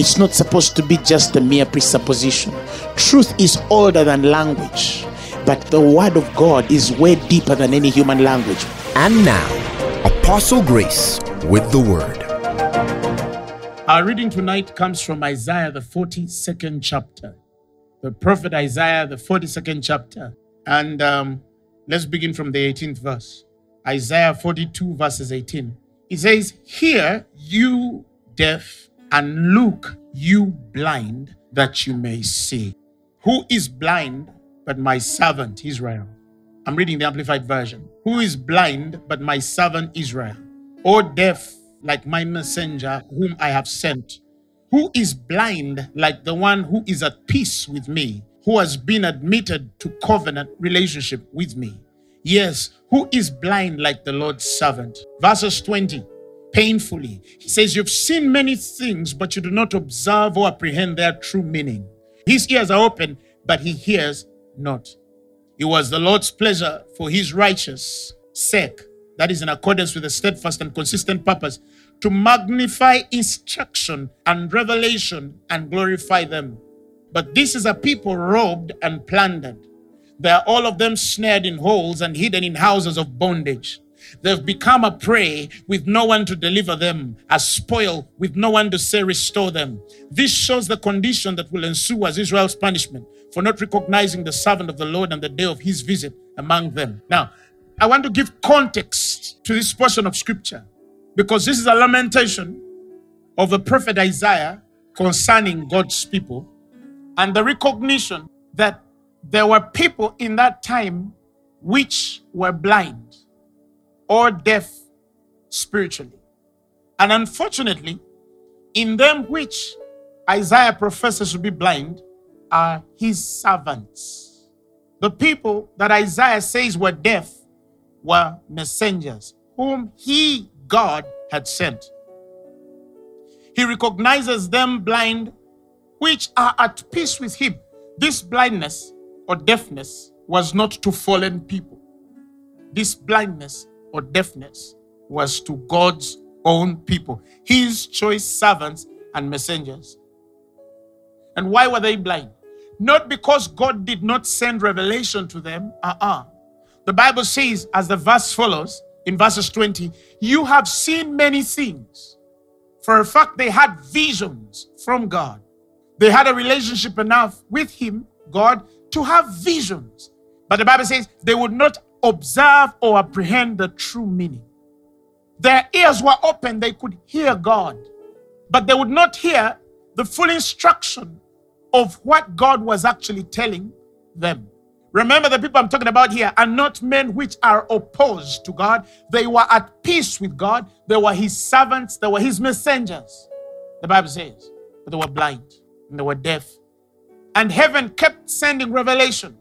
It's not supposed to be just a mere presupposition. Truth is older than language, but the word of God is way deeper than any human language. And now, Apostle Grace with the word. Our reading tonight comes from Isaiah, the 42nd chapter. The prophet Isaiah, the 42nd chapter. And um, let's begin from the 18th verse. Isaiah 42, verses 18. It says, Hear, you deaf and look, you blind, that you may see. Who is blind but my servant Israel? I'm reading the Amplified Version. Who is blind but my servant Israel? Or deaf like my messenger whom I have sent? Who is blind like the one who is at peace with me, who has been admitted to covenant relationship with me? Yes, who is blind like the Lord's servant? Verses 20 painfully. He says, You've seen many things, but you do not observe or apprehend their true meaning. His ears are open, but he hears not. It was the Lord's pleasure for his righteous sake, that is in accordance with the steadfast and consistent purpose, to magnify instruction and revelation and glorify them. But this is a people robbed and plundered. They are all of them snared in holes and hidden in houses of bondage. They've become a prey with no one to deliver them, a spoil with no one to say, restore them. This shows the condition that will ensue as Israel's punishment for not recognizing the servant of the Lord and the day of his visit among them. Now, I want to give context to this portion of scripture because this is a lamentation of the prophet Isaiah concerning God's people and the recognition that there were people in that time which were blind or deaf spiritually. And unfortunately, in them which Isaiah professes to be blind are his servants. The people that Isaiah says were deaf were messengers whom he, God, had sent. He recognizes them blind which are at peace with him. This blindness or deafness was not to fallen people. This blindness or deafness was to God's own people, his choice servants and messengers. And why were they blind? Not because God did not send revelation to them. Uh uh-uh. uh The Bible says, as the verse follows in verses 20, you have seen many things. For a fact, they had visions from God. They had a relationship enough with Him, God, to have visions. But the Bible says they would not observe or apprehend the true meaning. Their ears were open, they could hear God, but they would not hear the full instruction of what God was actually telling them. Remember, the people I'm talking about here are not men which are opposed to God. They were at peace with God. They were his servants. They were his messengers. The Bible says, but they were blind and they were deaf. And heaven kept sending revelation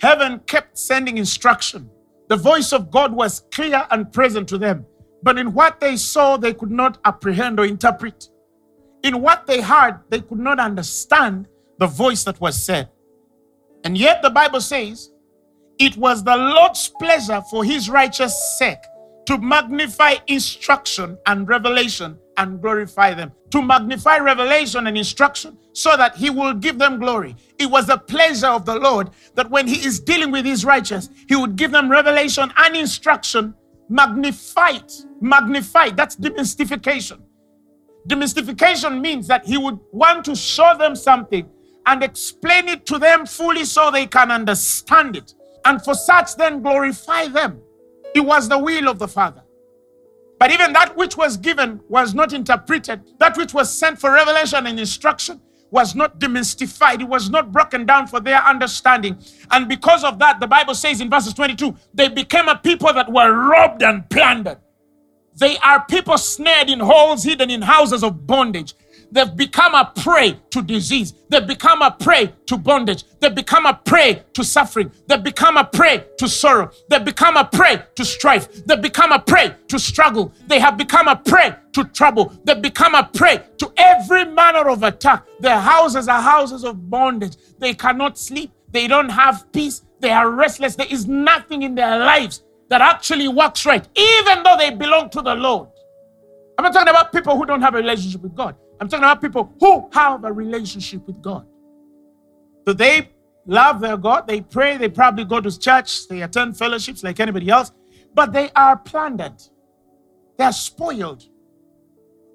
Heaven kept sending instruction. The voice of God was clear and present to them. But in what they saw, they could not apprehend or interpret. In what they heard, they could not understand the voice that was said. And yet the Bible says, it was the Lord's pleasure for his righteous sake to magnify instruction and revelation and glorify them. To magnify revelation and instruction so that he will give them glory. It was the pleasure of the Lord that when he is dealing with his righteous, he would give them revelation and instruction magnified. Magnified. That's demystification. Demystification means that he would want to show them something and explain it to them fully so they can understand it. And for such, then glorify them. It was the will of the Father. But even that which was given was not interpreted. That which was sent for revelation and instruction was not demystified. It was not broken down for their understanding. And because of that, the Bible says in verses 22, they became a people that were robbed and plundered. They are people snared in holes, hidden in houses of bondage. They've become a prey to disease. They've become a prey to bondage. They've become a prey to suffering. They've become a prey to sorrow. They've become a prey to strife. They've become a prey to struggle. They have become a prey to trouble. They've become a prey to every manner of attack. Their houses are houses of bondage. They cannot sleep. They don't have peace. They are restless. There is nothing in their lives that actually works right, even though they belong to the Lord. I'm not talking about people who don't have a relationship with God. I'm talking about people who have a relationship with God. So they love their God, they pray, they probably go to church, they attend fellowships like anybody else, but they are plundered. They are spoiled.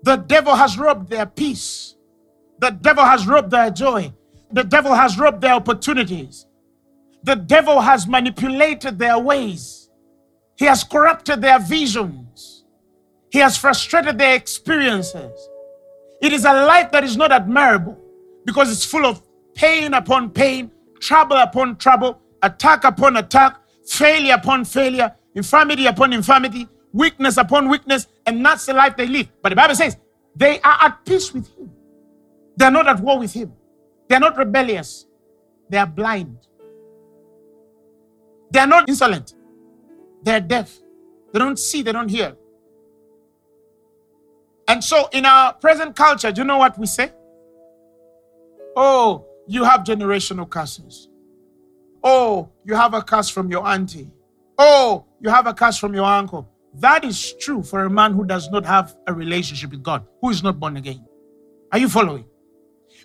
The devil has robbed their peace. The devil has robbed their joy. The devil has robbed their opportunities. The devil has manipulated their ways. He has corrupted their visions. He has frustrated their experiences. It is a life that is not admirable because it's full of pain upon pain, trouble upon trouble, attack upon attack, failure upon failure, infirmity upon infirmity, weakness upon weakness, and that's the life they live. But the Bible says they are at peace with Him. They're not at war with Him. They're not rebellious. They are blind. They are not insolent. They're deaf. They don't see, they don't hear. And so, in our present culture, do you know what we say? Oh, you have generational curses. Oh, you have a curse from your auntie. Oh, you have a curse from your uncle. That is true for a man who does not have a relationship with God, who is not born again. Are you following?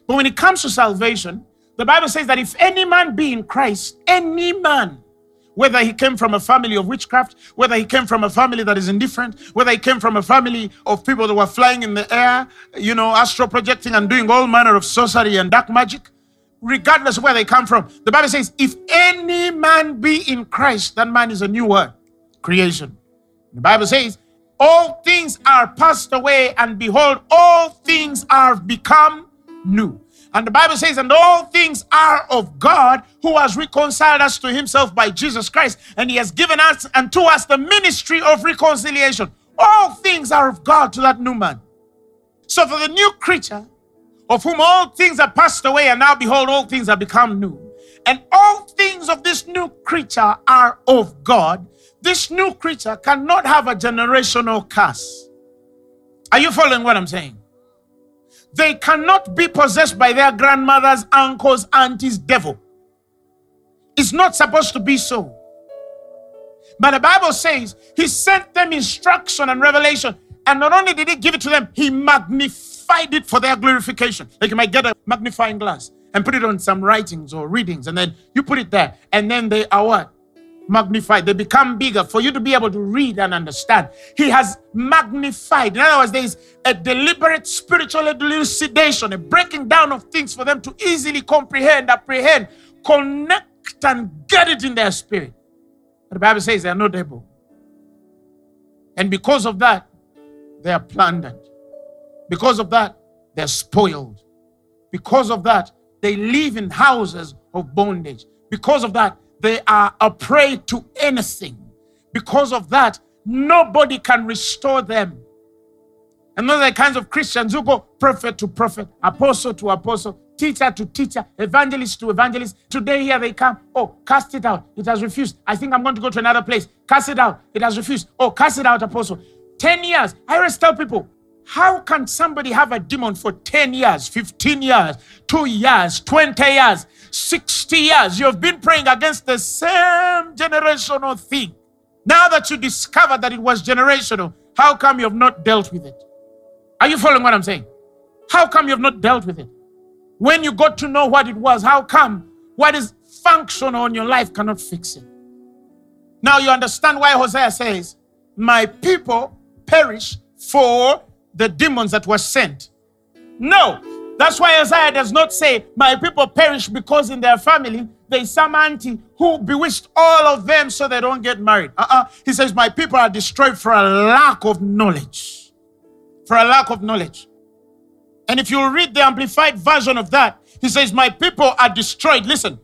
But when it comes to salvation, the Bible says that if any man be in Christ, any man, whether he came from a family of witchcraft, whether he came from a family that is indifferent, whether he came from a family of people that were flying in the air, you know, astral projecting and doing all manner of sorcery and dark magic, regardless of where they come from. The Bible says, if any man be in Christ, that man is a new word, creation. The Bible says, all things are passed away, and behold, all things are become new. And the Bible says, and all things are of God who has reconciled us to himself by Jesus Christ, and he has given us and to us the ministry of reconciliation. All things are of God to that new man. So for the new creature, of whom all things are passed away, and now behold, all things have become new. And all things of this new creature are of God. This new creature cannot have a generational curse. Are you following what I'm saying? They cannot be possessed by their grandmothers, uncles, aunties, devil. It's not supposed to be so. But the Bible says he sent them instruction and revelation. And not only did he give it to them, he magnified it for their glorification. Like you might get a magnifying glass and put it on some writings or readings, and then you put it there, and then they are what? Magnified. They become bigger for you to be able to read and understand. He has magnified. In other words, there is a deliberate spiritual elucidation, a breaking down of things for them to easily comprehend, apprehend, connect, and get it in their spirit. But the Bible says they are not able. And because of that, they are plundered. Because of that, they're spoiled. Because of that, they live in houses of bondage. Because of that, they are a prey to anything. Because of that, nobody can restore them. And those are the kinds of Christians who go prophet to prophet, apostle to apostle, teacher to teacher, evangelist to evangelist. Today, here they come. Oh, cast it out. It has refused. I think I'm going to go to another place. Cast it out. It has refused. Oh, cast it out, apostle. 10 years. I always tell people, how can somebody have a demon for 10 years, 15 years, 2 years, 20 years? 60 years, you have been praying against the same generational thing. Now that you discover that it was generational, how come you have not dealt with it? Are you following what I'm saying? How come you have not dealt with it? When you got to know what it was, how come what is functional in your life cannot fix it? Now you understand why Hosea says, My people perish for the demons that were sent. No, that's why Isaiah does not say, My people perish because in their family there's some auntie who bewitched all of them so they don't get married. Uh-uh. He says, My people are destroyed for a lack of knowledge. For a lack of knowledge. And if you read the amplified version of that, he says, My people are destroyed. Listen,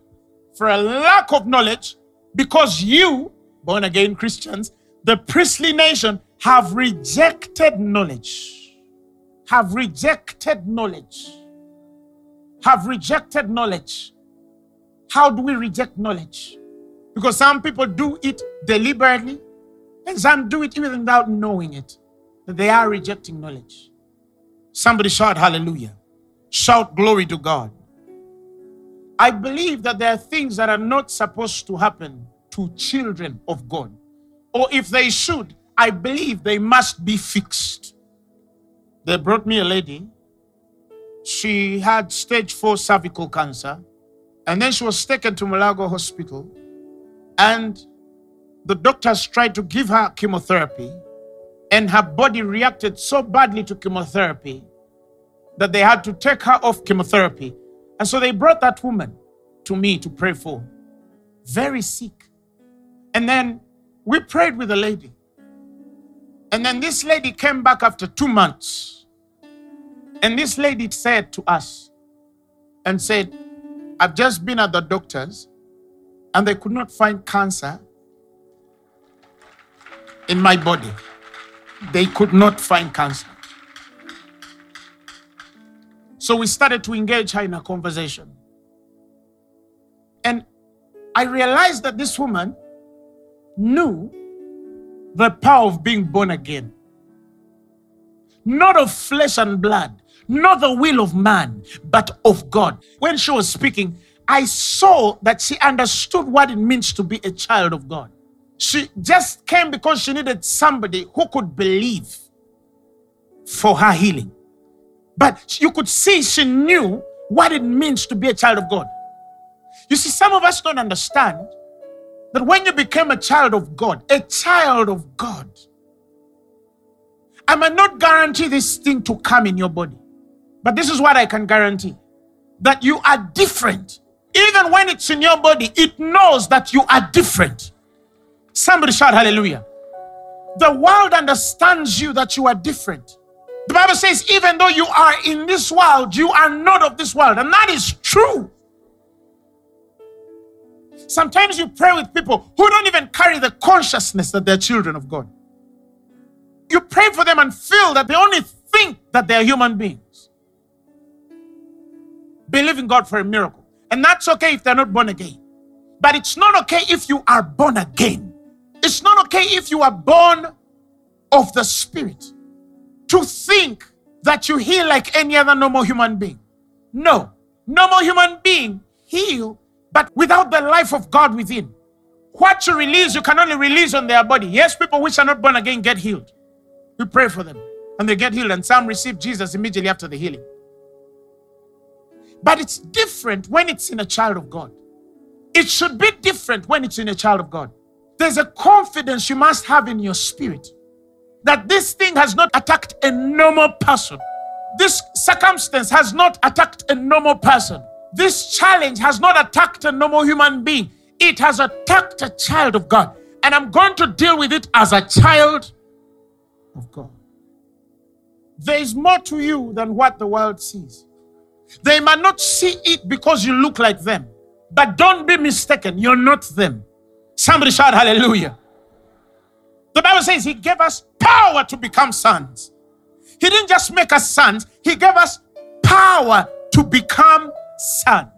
for a lack of knowledge, because you, born again Christians, the priestly nation, have rejected knowledge. have rejected knowledge. Have rejected knowledge. How do we reject knowledge? Because some people do it deliberately, and some do it even without knowing it. That they are rejecting knowledge. Somebody shout hallelujah. Shout glory to God. I believe that there are things that are not supposed to happen to children of God. Or if they should, I believe they must be fixed. They brought me a lady. She had stage four cervical cancer. And then she was taken to Mulago Hospital. And the doctors tried to give her chemotherapy. And her body reacted so badly to chemotherapy that they had to take her off chemotherapy. And so they brought that woman to me to pray for. Very sick. And then we prayed with the lady. And then this lady came back after two months. And this lady said to us and said, I've just been at the doctor's and they could not find cancer in my body. They could not find cancer. So we started to engage her in a conversation. And I realized that this woman knew the power of being born again. Not of flesh and blood, not the will of man, but of God. When she was speaking, I saw that she understood what it means to be a child of God. She just came because she needed somebody who could believe for her healing. But you could see she knew what it means to be a child of God. You see, some of us don't understand that when you became a child of God, a child of God, I may not guarantee this thing to come in your body, but this is what I can guarantee that you are different. Even when it's in your body, it knows that you are different. Somebody shout hallelujah. The world understands you that you are different. The Bible says, even though you are in this world, you are not of this world. And that is true. Sometimes you pray with people who don't even carry the consciousness that they're children of God. You pray for them and feel that they only think that they're human beings. Believe in God for a miracle. And that's okay if they're not born again. But it's not okay if you are born again. It's not okay if you are born of the Spirit to think that you heal like any other normal human being. No, normal human being heal but without the life of God within. What you release, you can only release on their body. Yes, people which are not born again get healed. We pray for them and they get healed, and some receive Jesus immediately after the healing. But it's different when it's in a child of God. It should be different when it's in a child of God. There's a confidence you must have in your spirit that this thing has not attacked a normal person. This circumstance has not attacked a normal person. This challenge has not attacked a normal human being, it has attacked a child of God. And I'm going to deal with it as a child of God. There is more to you than what the world sees. They might not see it because you look like them, but don't be mistaken, you're not them. Somebody shout hallelujah. The Bible says He gave us power to become sons. He didn't just make us sons, He gave us power to become sons.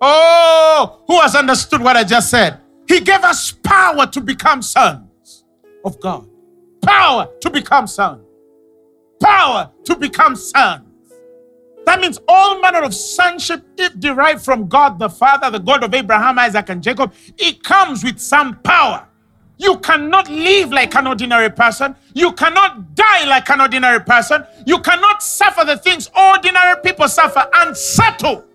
Oh, who has understood what I just said? He gave us power to become sons of God. Power to become sons. Power to become sons. That means all manner of sonship, if derived from God the Father, the God of Abraham, Isaac, and Jacob, it comes with some power. You cannot live like an ordinary person. You cannot die like an ordinary person. You cannot suffer the things ordinary people suffer and settle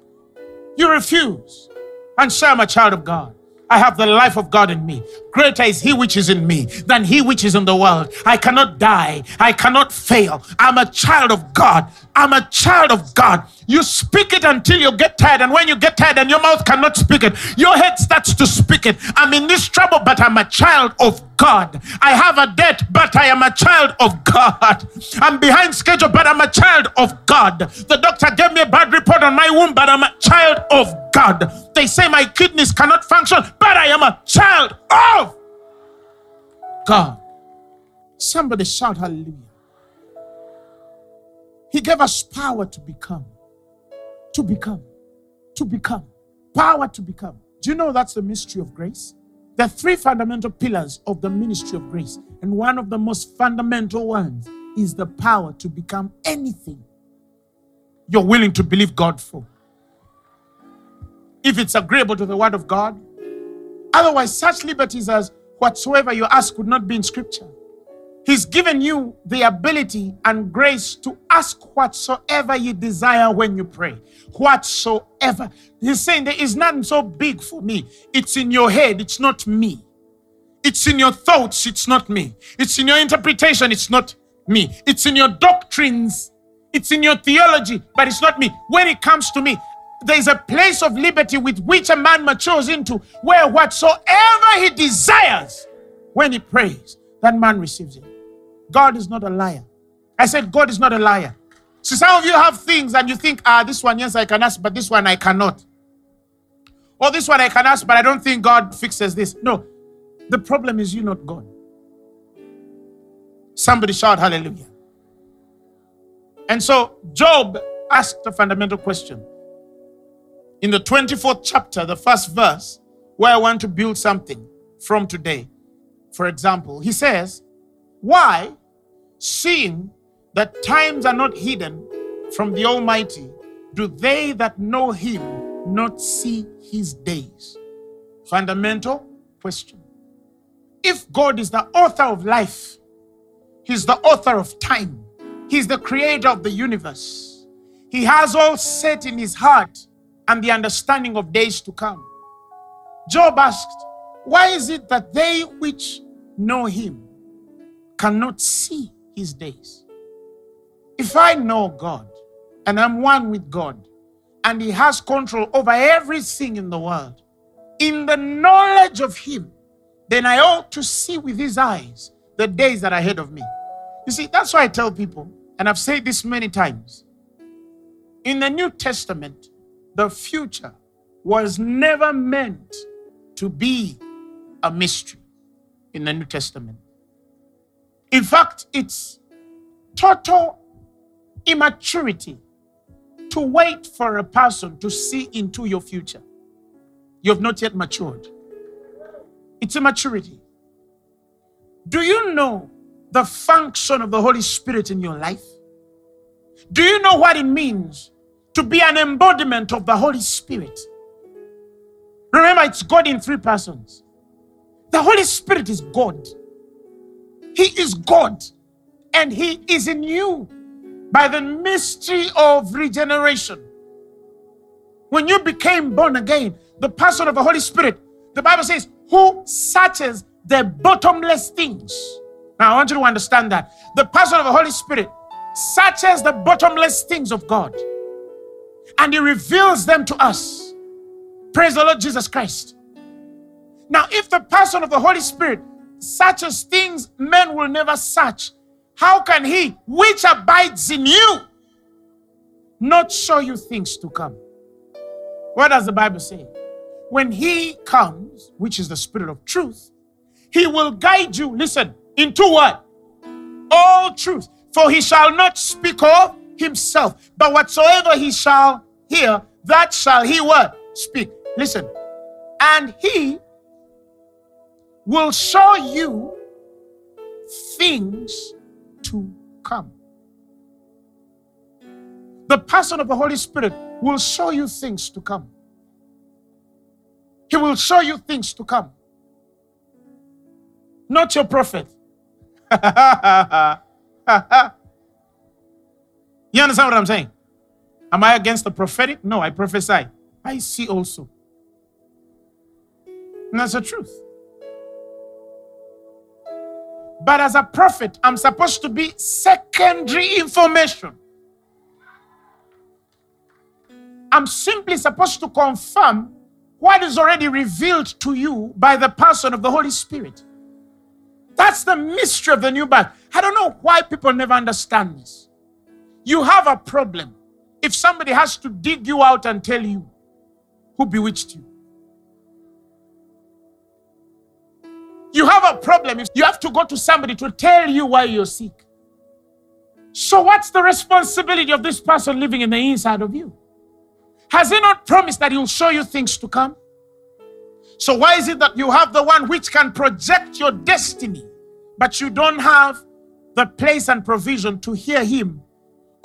you refuse and say, I'm a child of God. I have the life of God in me. Greater is He which is in me than He which is in the world. I cannot die. I cannot fail. I'm a child of God. I'm a child of God. You speak it until you get tired. And when you get tired and your mouth cannot speak it, your head starts to speak it. I'm in this trouble, but I'm a child of God. I have a debt, but I am a child of God. I'm behind schedule, but I'm a child of God. The doctor gave me a bad report on my womb, but I'm a child of God. They say my kidneys cannot function, but I am a child of God. Somebody shout hallelujah. He gave us power to become. To become. To become. Power to become. Do you know that's the mystery of grace? There are three fundamental pillars of the ministry of grace. And one of the most fundamental ones is the power to become anything you're willing to believe God for. If it's agreeable to the word of God, otherwise, such liberties as whatsoever you ask would not be in scripture. He's given you the ability and grace to ask whatsoever you desire when you pray. Whatsoever. He's saying there is nothing so big for me. It's in your head, it's not me. It's in your thoughts, it's not me. It's in your interpretation, it's not me. It's in your doctrines, it's in your theology, but it's not me. When it comes to me, there is a place of liberty with which a man matures into where whatsoever he desires when he prays, that man receives it. God is not a liar. I said, God is not a liar. So some of you have things and you think, ah, this one, yes, I can ask, but this one I cannot. Or this one I can ask, but I don't think God fixes this. No, the problem is you, not God. Somebody shout hallelujah. And so Job asked a fundamental question. In the 24th chapter, the first verse, where I want to build something from today, for example, he says, why, seeing that times are not hidden from the Almighty, do they that know Him not see His days? Fundamental question. If God is the author of life, He's the author of time, He's the creator of the universe, He has all set in His heart and the understanding of days to come. Job asked, Why is it that they which know Him cannot see his days. If I know God and I'm one with God and he has control over everything in the world, in the knowledge of him, then I ought to see with his eyes the days that are ahead of me. You see, that's why I tell people, and I've said this many times. In the New Testament, the future was never meant to be a mystery in the New Testament. In fact, it's total immaturity to wait for a person to see into your future. You have not yet matured. It's immaturity. Do you know the function of the Holy Spirit in your life? Do you know what it means to be an embodiment of the Holy Spirit? Remember, it's God in three persons. The Holy Spirit is God. He is God and He is in you by the mystery of regeneration. When you became born again, the person of the Holy Spirit, the Bible says, who searches the bottomless things. Now, I want you to understand that. The person of the Holy Spirit searches the bottomless things of God and He reveals them to us. Praise the Lord Jesus Christ. Now, if the person of the Holy Spirit such as things men will never search. How can he, which abides in you, not show you things to come? What does the Bible say? When he comes, which is the Spirit of truth, he will guide you, listen, into what? All truth. For he shall not speak of himself, but whatsoever he shall hear, that shall he what? Speak. Listen. And he will show you things to come. The person of the Holy Spirit will show you things to come. He will show you things to come. Not your prophet. you understand what I'm saying? Am I against the prophetic? No, I prophesy. I see also. And that's the truth. But as a prophet, I'm supposed to be secondary information. I'm simply supposed to confirm what is already revealed to you by the person of the Holy Spirit. That's the mystery of the new birth. I don't know why people never understand this. You have a problem if somebody has to dig you out and tell you who bewitched you. You have a problem if you have to go to somebody to tell you why you're sick. So, what's the responsibility of this person living in the inside of you? Has he not promised that he'll show you things to come? So, why is it that you have the one which can project your destiny, but you don't have the place and provision to hear him?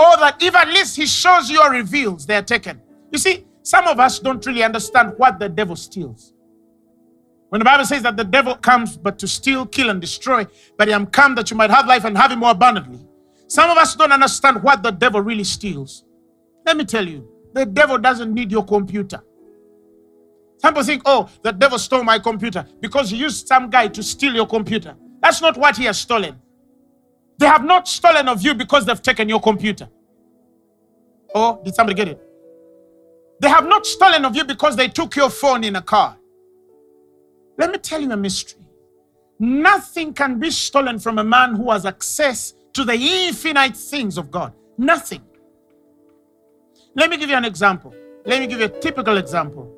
Or that if at least he shows you or reveals, they are taken. You see, some of us don't really understand what the devil steals. When the Bible says that the devil comes but to steal, kill, and destroy, but he am come that you might have life and have it more abundantly. Some of us don't understand what the devil really steals. Let me tell you, the devil doesn't need your computer. Some people think, oh, the devil stole my computer because he used some guy to steal your computer. That's not what he has stolen. They have not stolen of you because they've taken your computer. Oh, did somebody get it? They have not stolen of you because they took your phone in a car. Let me tell you a mystery. Nothing can be stolen from a man who has access to the infinite things of God. Nothing. Let me give you an example. Let me give you a typical example.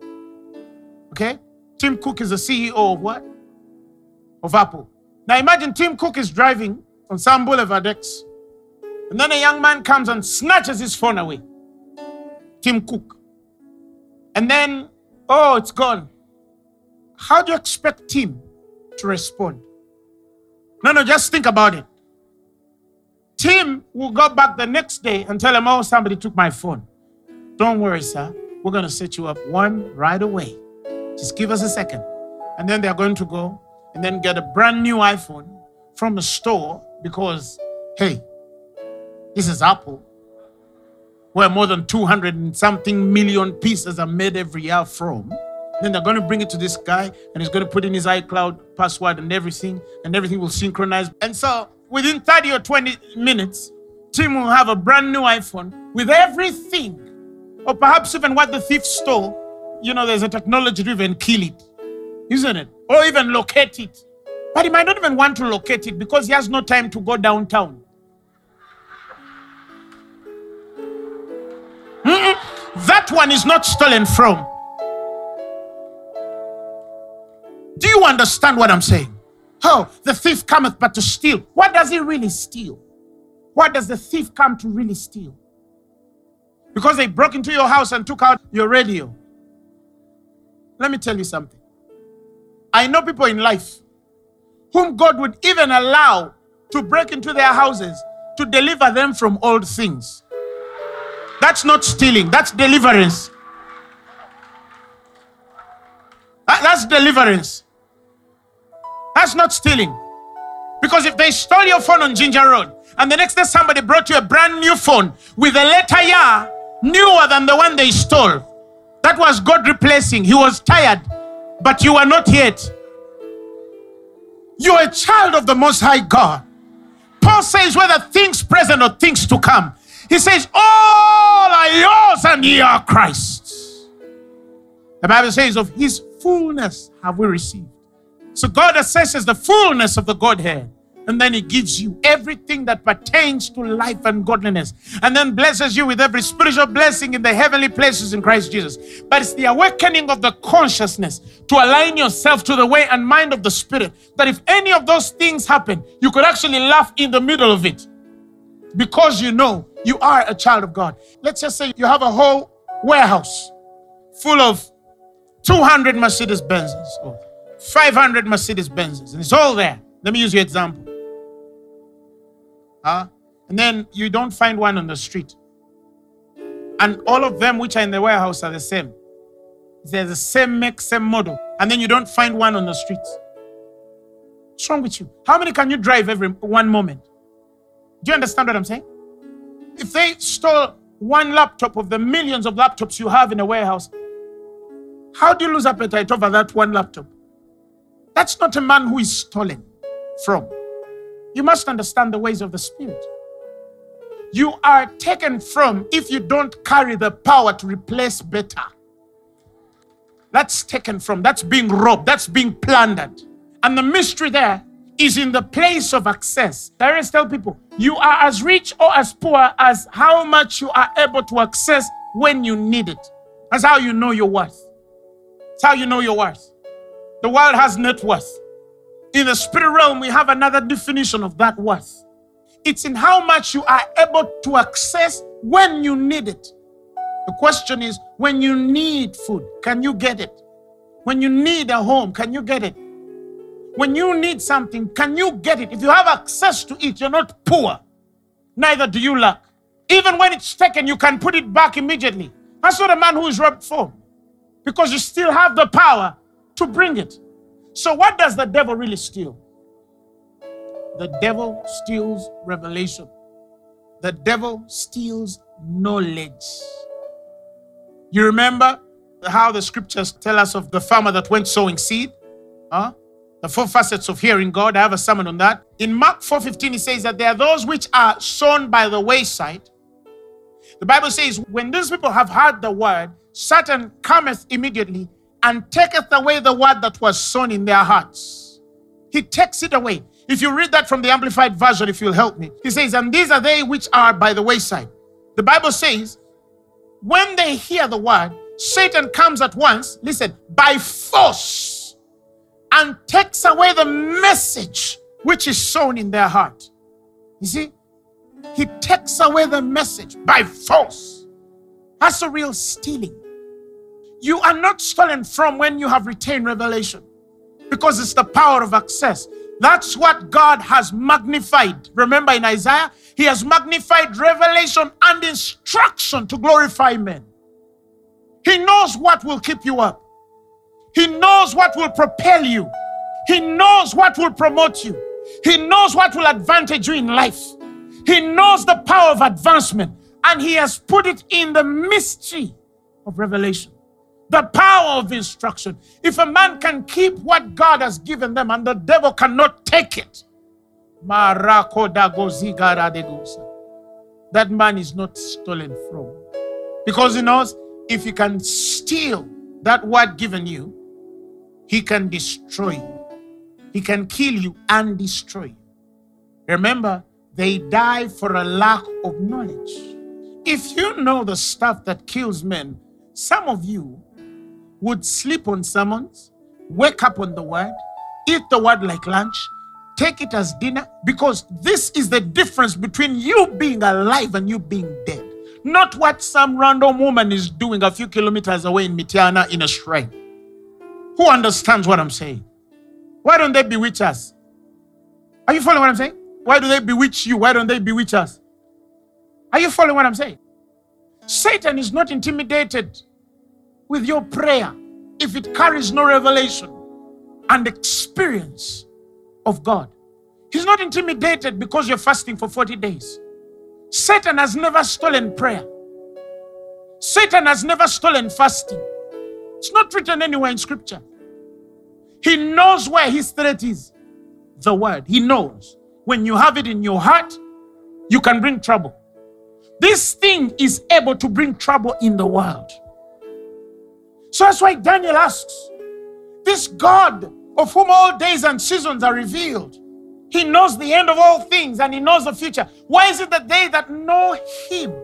Okay? Tim Cook is the CEO of what? Of Apple. Now imagine Tim Cook is driving on some Boulevard and then a young man comes and snatches his phone away. Tim Cook. And then, oh, it's gone. How do you expect Tim to respond? No, no, just think about it. Tim will go back the next day and tell him, oh, somebody took my phone. Don't worry, sir. We're going to set you up one right away. Just give us a second. And then they're going to go and then get a brand new iPhone from a store because, hey, this is Apple, where more than 200 and something million pieces are made every year from. Then they're going to bring it to this guy and he's going to put in his iCloud password and everything, and everything will synchronize. And so within 30 or 20 minutes, Tim will have a brand new iPhone with everything, or perhaps even what the thief stole. You know, there's a technology to even kill it, isn't it? Or even locate it. But he might not even want to locate it because he has no time to go downtown. Mm-mm. That one is not stolen from. Do you understand what I'm saying? Oh, the thief cometh but to steal. What does he really steal? What does the thief come to really steal? Because they broke into your house and took out your radio. Let me tell you something. I know people in life whom God would even allow to break into their houses to deliver them from old things. That's not stealing, that's deliverance. That's deliverance. That's not stealing. Because if they stole your phone on Jinja Road and the next day somebody brought you a brand new phone with a letter yeah newer than the one they stole, that was God replacing. He was tired, but you were not yet. You're a child of the Most High God. Paul says, whether things present or things to come, he says, All are yours and ye are Christ's. The Bible says, Of his fullness have we received. So God assesses the fullness of the Godhead. And then he gives you everything that pertains to life and godliness. And then blesses you with every spiritual blessing in the heavenly places in Christ Jesus. But it's the awakening of the consciousness to align yourself to the way and mind of the Spirit. That if any of those things happen, you could actually laugh in the middle of it. Because you know you are a child of God. Let's just say you have a whole warehouse full of 200 Mercedes Benzes 500 Mercedes Benzes, and it's all there. Let me use your example. Huh? And then you don't find one on the street. And all of them which are in the warehouse are the same. They're the same make, same model. And then you don't find one on the street. What's wrong with you? How many can you drive every one moment? Do you understand what I'm saying? If they stole one laptop of the millions of laptops you have in a warehouse, how do you lose appetite over that one laptop? That's not a man who is stolen from. You must understand the ways of the Spirit. You are taken from if you don't carry the power to replace better. That's taken from, that's being robbed, that's being plundered. And the mystery there is in the place of access. I always tell people, you are as rich or as poor as how much you are able to access when you need it. That's how you know your worth. That's how you know your worth. The world has net worth. In the spirit realm, we have another definition of that worth. It's in how much you are able to access when you need it. The question is when you need food, can you get it? When you need a home, can you get it? When you need something, can you get it? If you have access to it, you're not poor. Neither do you lack. Even when it's taken, you can put it back immediately. That's what a man who is robbed for. Because you still have the power to bring it. So, what does the devil really steal? The devil steals revelation. The devil steals knowledge. You remember how the scriptures tell us of the farmer that went sowing seed? Huh? The four facets of hearing God. I have a sermon on that. In Mark 4:15, it says that there are those which are sown by the wayside. The Bible says, when these people have heard the word, Satan cometh immediately and taketh away the word that was sown in their hearts. He takes it away. If you read that from the Amplified Version, if you'll help me, he says, And these are they which are by the wayside. The Bible says, when they hear the word, Satan comes at once, listen, by force and takes away the message which is sown in their heart. You see, he takes away the message by force. That's a real stealing. You are not stolen from when you have retained revelation because it's the power of access. That's what God has magnified. Remember in Isaiah, He has magnified revelation and instruction to glorify men. He knows what will keep you up, He knows what will propel you, He knows what will promote you, He knows what will advantage you in life. He knows the power of advancement, and He has put it in the mystery of revelation the power of instruction. If a man can keep what God has given them and the devil cannot take it, that man is not stolen from. Because he knows if he can steal that word given you, he can destroy you. He can kill you and destroy you. Remember, they die for a lack of knowledge. If you know the stuff that kills men, some of you would sleep on sermons, wake up on the word, eat the word like lunch, take it as dinner, because this is the difference between you being alive and you being dead. Not what some random woman is doing a few kilometers away in Mityana in a shrine. Who understands what I'm saying? Why don't they bewitch us? Are you following what I'm saying? Why do they bewitch you? Why don't they bewitch us? Are you following what I'm saying? Satan is not intimidated with your prayer if it carries no revelation and experience of God. He's not intimidated because you're fasting for 40 days. Satan has never stolen prayer. Satan has never stolen fasting. It's not written anywhere in scripture. He knows where his threat is. The word. He knows. When you have it in your heart, you can bring trouble. This thing is able to bring trouble in the world. So that's why Daniel asks this God of whom all days and seasons are revealed. He knows the end of all things and he knows the future. Why is it that they that know him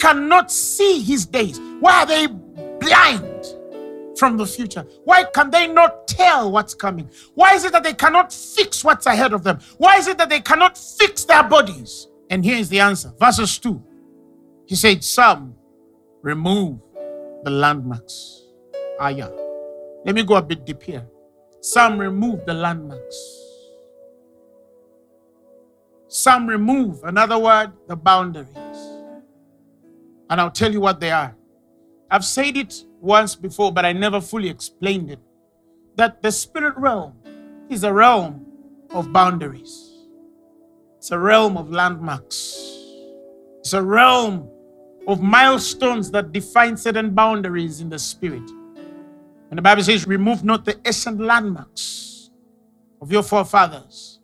cannot see his days? Why are they blind from the future? Why can they not tell what's coming? Why is it that they cannot fix what's ahead of them? Why is it that they cannot fix their bodies? And here is the answer. Verses 2. He said, Some remove the landmarks. Ah, yeah. Let me go a bit deep here. Some remove the landmarks. Some remove, another word, the boundaries. And I'll tell you what they are. I've said it once before, but I never fully explained it. That the spirit realm is a realm of boundaries, it's a realm of landmarks, it's a realm of milestones that define certain boundaries in the spirit. And the Bible says, Remove not the ancient landmarks of your forefathers.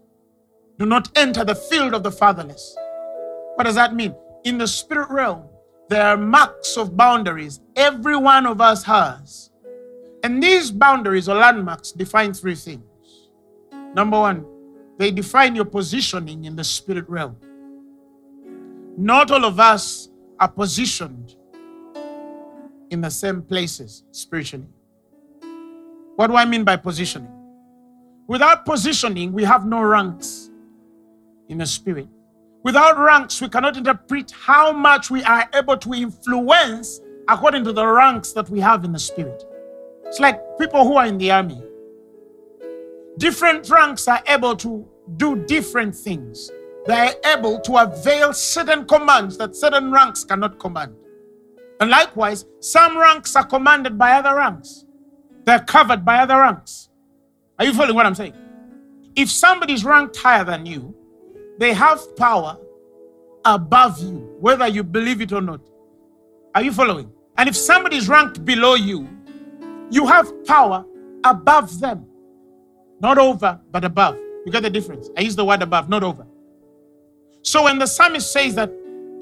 Do not enter the field of the fatherless. What does that mean? In the spirit realm, there are marks of boundaries every one of us has. And these boundaries or landmarks define three things. Number one, they define your positioning in the spirit realm. Not all of us are positioned in the same places spiritually. What do I mean by positioning? Without positioning, we have no ranks in the spirit. Without ranks, we cannot interpret how much we are able to influence according to the ranks that we have in the spirit. It's like people who are in the army. Different ranks are able to do different things. They are able to avail certain commands that certain ranks cannot command. And likewise, some ranks are commanded by other ranks. They're covered by other ranks. Are you following what I'm saying? If somebody's ranked higher than you, they have power above you, whether you believe it or not. Are you following? And if somebody is ranked below you, you have power above them. Not over, but above. You get the difference? I use the word above, not over. So when the psalmist says that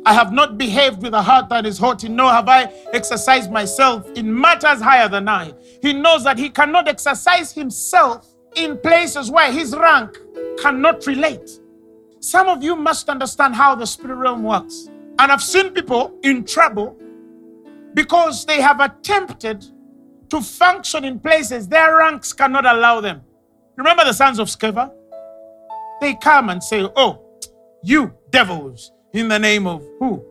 I have not behaved with a heart that is haughty, nor have I exercised myself in matters higher than I, he knows that he cannot exercise himself in places where his rank cannot relate. Some of you must understand how the spirit realm works. And I've seen people in trouble because they have attempted to function in places their ranks cannot allow them. Remember the sons of Sceva? They come and say, Oh, you devils, in the name of who?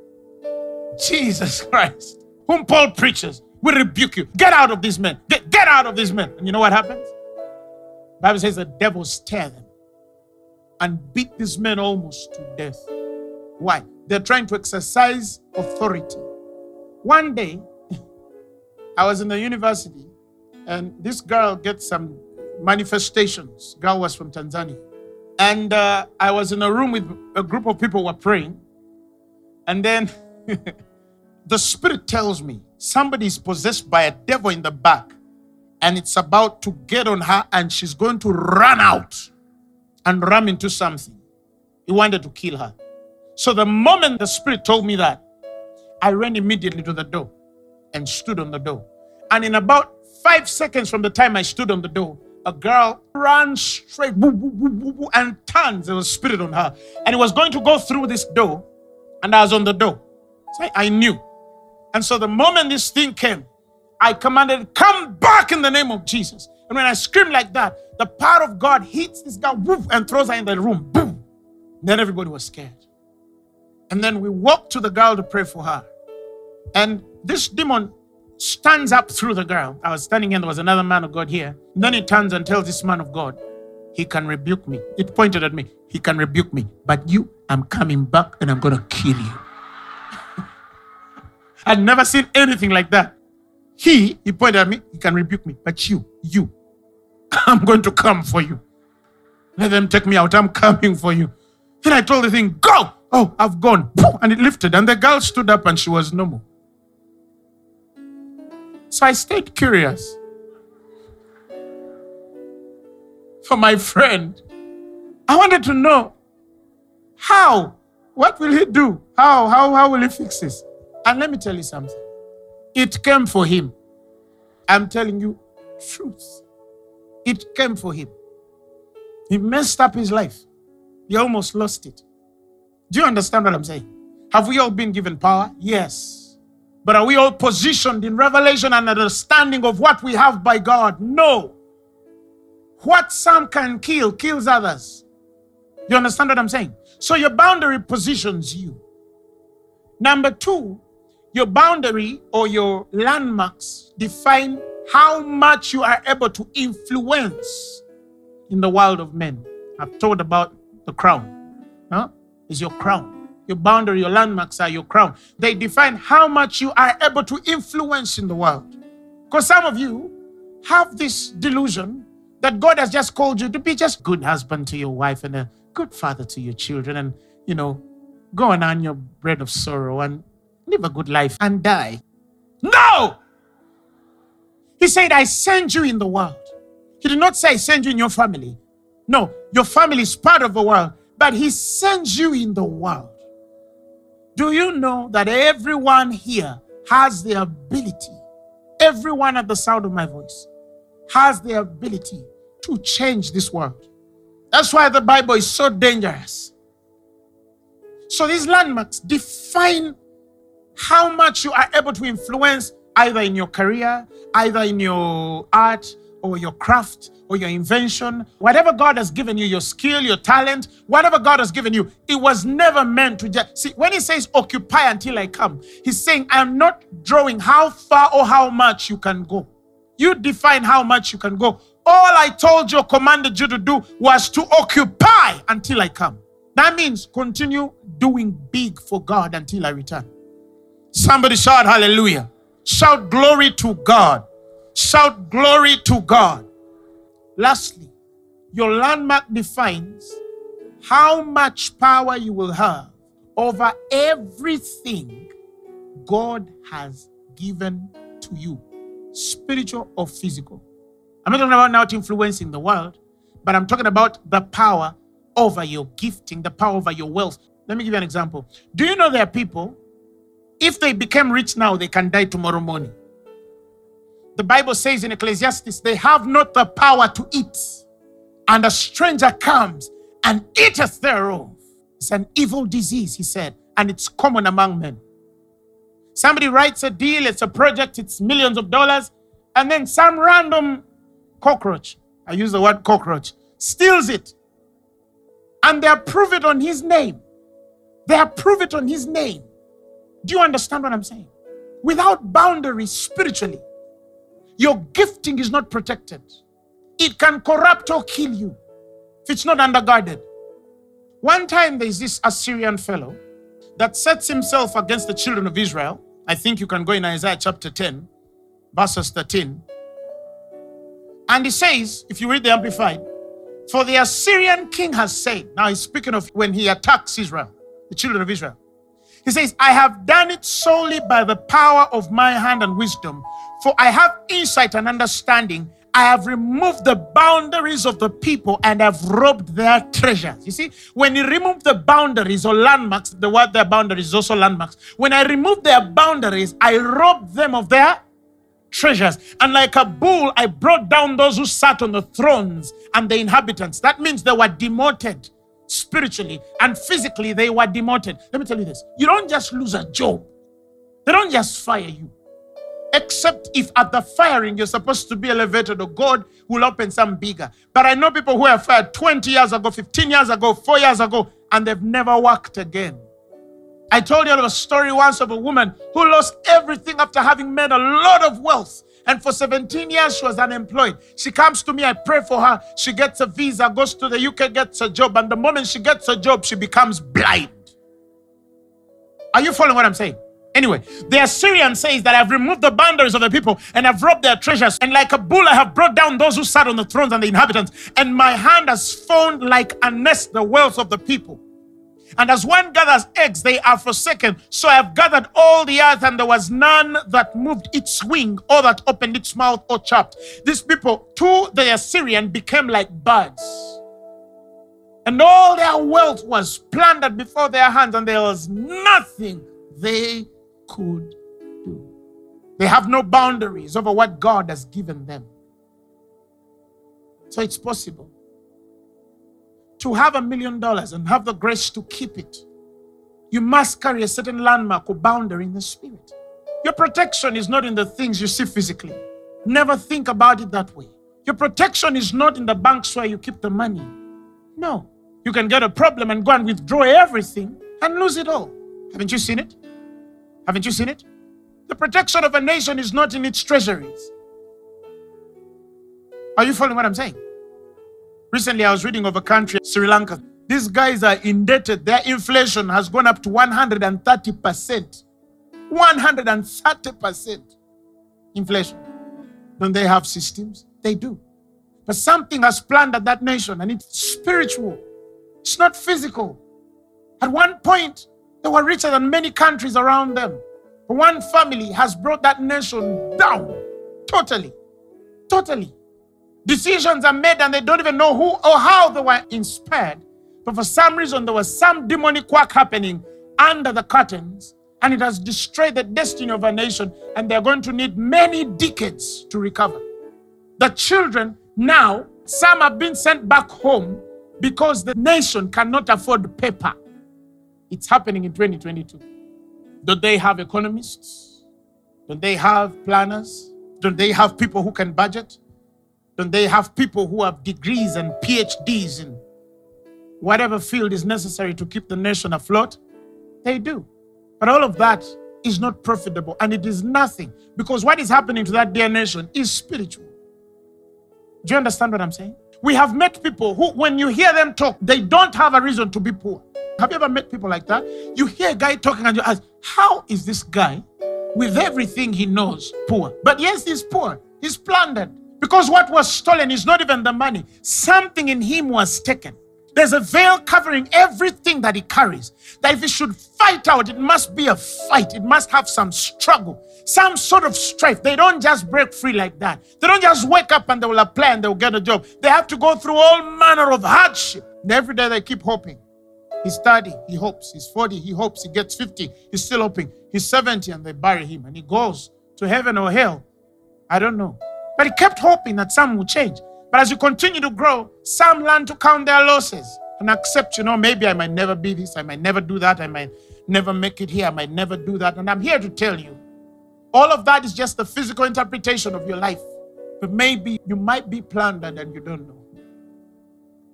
Jesus Christ, whom Paul preaches, we rebuke you. Get out of these men. Get, get out of these men. And you know what happens? The Bible says the devils stare them and beat these men almost to death. Why? They're trying to exercise authority. One day, I was in the university and this girl gets some manifestations. Girl was from Tanzania. And uh, I was in a room with a group of people who were praying. And then the spirit tells me somebody is possessed by a devil in the back and it's about to get on her and she's going to run out and ram into something. He wanted to kill her. So the moment the spirit told me that, I ran immediately to the door and stood on the door. And in about five seconds from the time I stood on the door, a girl ran straight and turned. There was spirit on her. And it was going to go through this door. And I was on the door. So I knew. And so the moment this thing came, I commanded, Come back in the name of Jesus. And when I screamed like that, the power of God hits this girl and throws her in the room. Boom. Then everybody was scared. And then we walked to the girl to pray for her. And this demon stands up through the girl. I was standing and there was another man of God here. And then he turns and tells this man of God, he can rebuke me. It pointed at me. He can rebuke me. But you, I'm coming back and I'm going to kill you. I'd never seen anything like that. He, he pointed at me, he can rebuke me. But you, you, I'm going to come for you. Let them take me out. I'm coming for you. Then I told the thing, go. Oh, I've gone. And it lifted. And the girl stood up and she was normal. So I stayed curious. For my friend, I wanted to know how, what will he do? How, how, how will he fix this? And let me tell you something. It came for him. I'm telling you truth. It came for him. He messed up his life. He almost lost it. Do you understand what I'm saying? Have we all been given power? Yes. But are we all positioned in revelation and understanding of what we have by God? No. What some can kill kills others. You understand what I'm saying? So your boundary positions you. Number two, your boundary or your landmarks define how much you are able to influence in the world of men. I've told about the crown. Huh? Is your crown. Your boundary, your landmarks are your crown. They define how much you are able to influence in the world. Because some of you have this delusion that God has just called you to be just good husband to your wife and a good father to your children and, you know, go and earn your bread of sorrow and live a good life and die. No! He said, I send you in the world. He did not say, I send you in your family. No, your family is part of the world, but He sends you in the world. Do you know that everyone here has the ability, everyone at the sound of my voice has the ability to change this world? That's why the Bible is so dangerous. So these landmarks define how much you are able to influence either in your career, either in your art, or your craft or your invention, whatever God has given you, your skill, your talent, whatever God has given you, it was never meant to just see. When He says occupy until I come, He's saying, I'm not drawing how far or how much you can go. You define how much you can go. All I told you, commanded you to do was to occupy until I come. That means continue doing big for God until I return. Somebody shout hallelujah. Shout glory to God. Shout glory to God. Lastly, your landmark defines how much power you will have over everything God has given to you, spiritual or physical. I'm not talking about not influencing the world, but I'm talking about the power over your gifting, the power over your wealth. Let me give you an example. Do you know there are people, if they became rich now, they can die tomorrow morning? The Bible says in Ecclesiastes, they have not the power to eat, and a stranger comes and eateth thereof. It's an evil disease, he said, and it's common among men. Somebody writes a deal, it's a project, it's millions of dollars, and then some random cockroach, I use the word cockroach, steals it. And they approve it on his name. They approve it on his name. Do you understand what I'm saying? Without boundaries spiritually, your gifting is not protected. It can corrupt or kill you if it's not underguarded. One time there's this Assyrian fellow that sets himself against the children of Israel. I think you can go in Isaiah chapter 10, verses 13. And he says, if you read the Amplified, for the Assyrian king has said, now he's speaking of when he attacks Israel, the children of Israel. He says, I have done it solely by the power of my hand and wisdom, for I have insight and understanding. I have removed the boundaries of the people and have robbed their treasures. You see, when you remove the boundaries or landmarks, the word their boundaries is also landmarks. When I remove their boundaries, I rob them of their treasures. And like a bull, I brought down those who sat on the thrones and the inhabitants. That means they were demoted spiritually and physically, they were demoted. Let me tell you this you don't just lose a job, they don't just fire you. Except if at the firing you're supposed to be elevated or God will open some bigger. But I know people who were fired 20 years ago, 15 years ago, four years ago, and they've never worked again. I told you a story once of a woman who lost everything after having made a lot of wealth. And for 17 years, she was unemployed. She comes to me, I pray for her. She gets a visa, goes to the UK, gets a job. And the moment she gets a job, she becomes blind. Are you following what I'm saying? Anyway, the Assyrian says that I've removed the boundaries of the people and I've robbed their treasures. And like a bull, I have brought down those who sat on the thrones and the inhabitants. And my hand has found like a nest the wealth of the people. And as one gathers eggs, they are forsaken. So I have gathered all the earth, and there was none that moved its wing or that opened its mouth or chapped. These people, to the Assyrian, became like birds. And all their wealth was plundered before their hands, and there was nothing they could do. They have no boundaries over what God has given them. So it's possible to have a million dollars and have the grace to keep it, you must carry a certain landmark or boundary in the spirit. Your protection is not in the things you see physically. Never think about it that way. Your protection is not in the banks where you keep the money. No. You can get a problem and go and withdraw everything and lose it all. Haven't you seen it? Haven't you seen it? The protection of a nation is not in its treasuries. Are you following what I'm saying? Recently, I was reading of a country, Sri Lanka. These guys are indebted. Their inflation has gone up to 130%. 130% inflation. Don't they have systems? They do. But something has plundered that nation and it's spiritual. It's not physical. At one point, they were richer than many countries around them. One family has brought that nation down totally. Totally. Decisions are made and they don't even know who or how they were inspired. But for some reason, there was some demonic work happening under the curtains and it has destroyed the destiny of a nation. And they're going to need many decades to recover. The children now, some have been sent back home because the nation cannot afford paper. It's happening in 2022. Don't they have economists? Don't they have planners? Don't they have people who can budget? Don't they have people who have degrees and PhDs in whatever field is necessary to keep the nation afloat? They do. But all of that is not profitable and it is nothing because what is happening to that dear nation is spiritual. Do you understand what I'm saying? We have met people who, when you hear them talk, they don't have a reason to be poor. Have you ever met people like that? You hear a guy talking and you ask, How is this guy with everything he knows poor? But yes, he's poor. He's plundered. Because what was stolen is not even the money, something in him was taken. There's a veil covering everything that he carries. That if he should fight out, it must be a fight. It must have some struggle, some sort of strife. They don't just break free like that. They don't just wake up and they will apply and they will get a job. They have to go through all manner of hardship. And every day they keep hoping. He's 30, he hopes. He's 40, he hopes. He gets 50, he's still hoping. He's 70 and they bury him and he goes to heaven or hell. I don't know. But he kept hoping that some would change. But as you continue to grow, some learn to count their losses and accept, you know, maybe I might never be this, I might never do that, I might never make it here, I might never do that. And I'm here to tell you, all of that is just the physical interpretation of your life. But maybe you might be plundered and you don't know.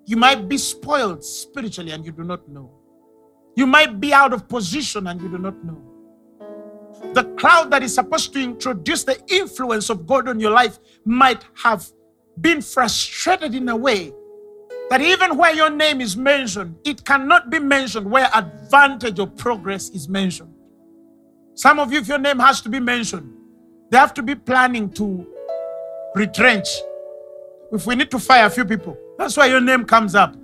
You might be spoiled spiritually and you do not know. You might be out of position and you do not know. The cloud that is supposed to introduce the influence of God on your life might have been frustrated in a way that even where your name is mentioned, it cannot be mentioned where advantage or progress is mentioned. Some of you, if your name has to be mentioned, they have to be planning to retrench. If we need to fire a few people, that's why your name comes up.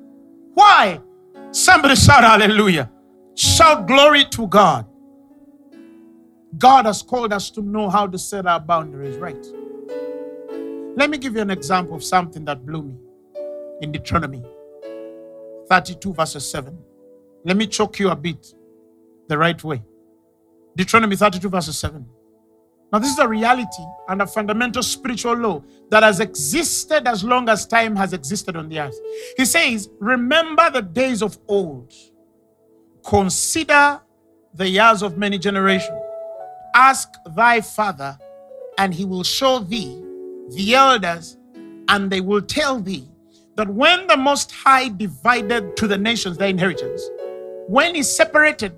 Why? Somebody shout hallelujah. Shout glory to God. God has called us to know how to set our boundaries right. Let me give you an example of something that blew me in Deuteronomy 32, verses 7. Let me choke you a bit the right way. Deuteronomy 32, verses 7. Now, this is a reality and a fundamental spiritual law that has existed as long as time has existed on the earth. He says, Remember the days of old, consider the years of many generations. Ask thy father, and he will show thee the elders, and they will tell thee that when the Most High divided to the nations their inheritance, when he separated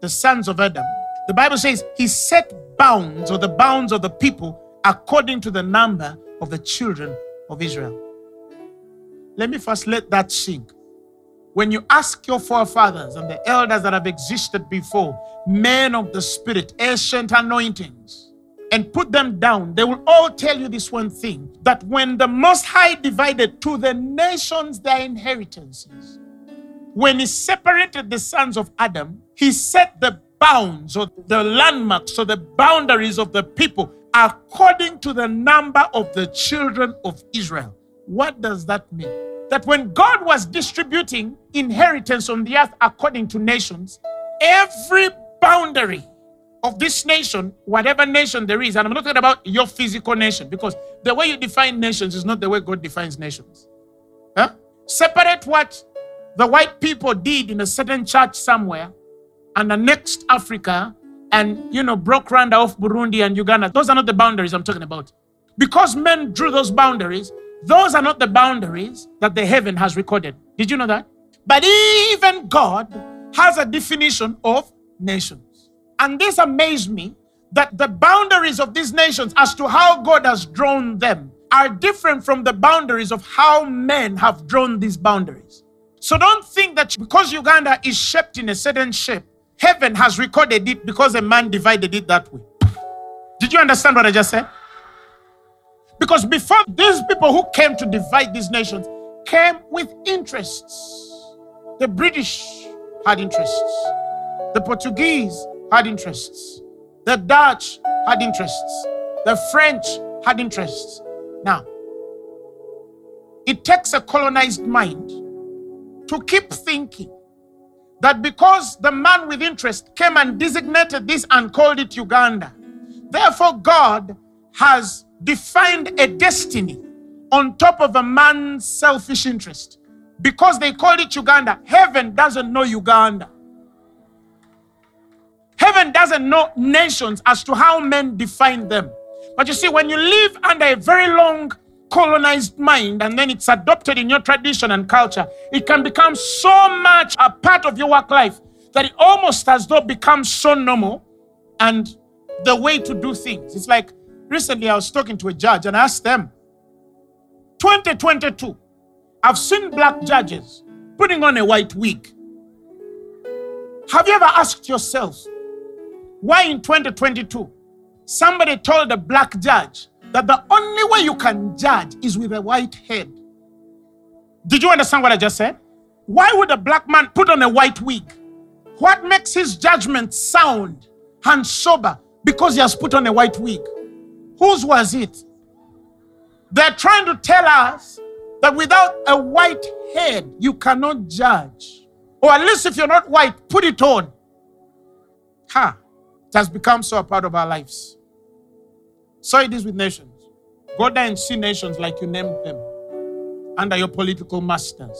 the sons of Adam, the Bible says he set bounds or the bounds of the people according to the number of the children of Israel. Let me first let that sink. When you ask your forefathers and the elders that have existed before, men of the Spirit, ancient anointings, and put them down, they will all tell you this one thing that when the Most High divided to the nations their inheritances, when He separated the sons of Adam, He set the bounds or the landmarks or the boundaries of the people according to the number of the children of Israel. What does that mean? That when God was distributing inheritance on the earth according to nations, every boundary of this nation, whatever nation there is, and I'm not talking about your physical nation, because the way you define nations is not the way God defines nations. Huh? Separate what the white people did in a certain church somewhere and annexed Africa and, you know, broke Rwanda off Burundi and Uganda. Those are not the boundaries I'm talking about. Because men drew those boundaries, those are not the boundaries that the heaven has recorded. Did you know that? But even God has a definition of nation. And this amazed me that the boundaries of these nations, as to how God has drawn them, are different from the boundaries of how men have drawn these boundaries. So don't think that because Uganda is shaped in a certain shape, heaven has recorded it because a man divided it that way. Did you understand what I just said? Because before these people who came to divide these nations came with interests. The British had interests, the Portuguese had interests. The Dutch had interests. The French had interests. Now, it takes a colonized mind to keep thinking that because the man with interest came and designated this and called it Uganda, therefore God has defined a destiny on top of a man's selfish interest. Because they called it Uganda, heaven doesn't know Uganda. Heaven doesn't know nations as to how men define them. But you see, when you live under a very long colonized mind and then it's adopted in your tradition and culture, it can become so much a part of your work life that it almost as though becomes so normal and the way to do things. It's like recently I was talking to a judge and I asked them, 2022, I've seen black judges putting on a white wig. Have you ever asked yourself why in 2022 somebody told a black judge that the only way you can judge is with a white head? Did you understand what I just said? Why would a black man put on a white wig? What makes his judgment sound and sober? Because he has put on a white wig. Whose was it? They're trying to tell us that without a white head, you cannot judge. Or at least if you're not white, put it on. Ha! It has become so a part of our lives. So it is with nations. Go there and see nations like you named them under your political masters.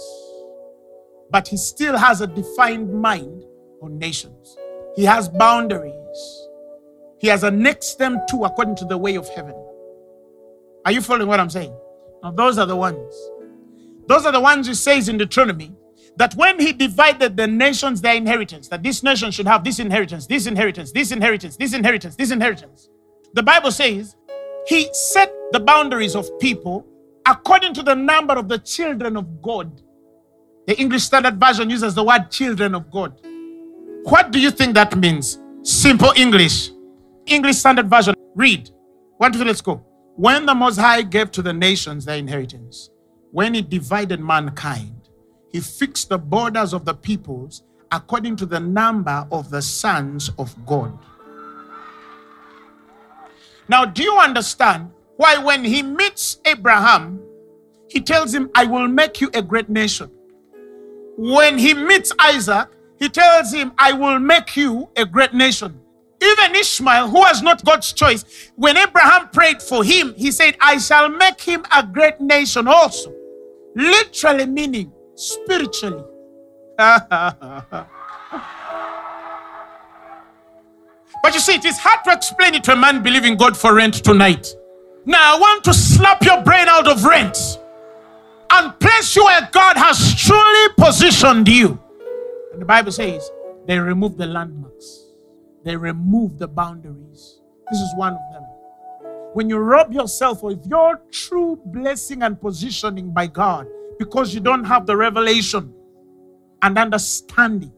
But he still has a defined mind on nations. He has boundaries. He has annexed them to according to the way of heaven. Are you following what I'm saying? Now, those are the ones. Those are the ones he says in Deuteronomy that when he divided the nations their inheritance, that this nation should have this inheritance, this inheritance, this inheritance, this inheritance, this inheritance. The Bible says he set the boundaries of people according to the number of the children of God. The English Standard Version uses the word children of God. What do you think that means? Simple English. English Standard Version. Read. One, let's go. When the Most High gave to the nations their inheritance, when he divided mankind, he fixed the borders of the peoples according to the number of the sons of God. Now, do you understand why when he meets Abraham, he tells him, I will make you a great nation? When he meets Isaac, he tells him, I will make you a great nation. Even Ishmael, who was not God's choice, when Abraham prayed for him, he said, I shall make him a great nation also. Literally meaning spiritually. but you see, it is hard to explain it to a man believing God for rent tonight. Now, I want to slap your brain out of rent and place you where God has truly positioned you. And the Bible says they remove the landmarks, they remove the boundaries. This is one of them. When you rob yourself of your true blessing and positioning by God because you don't have the revelation and understanding.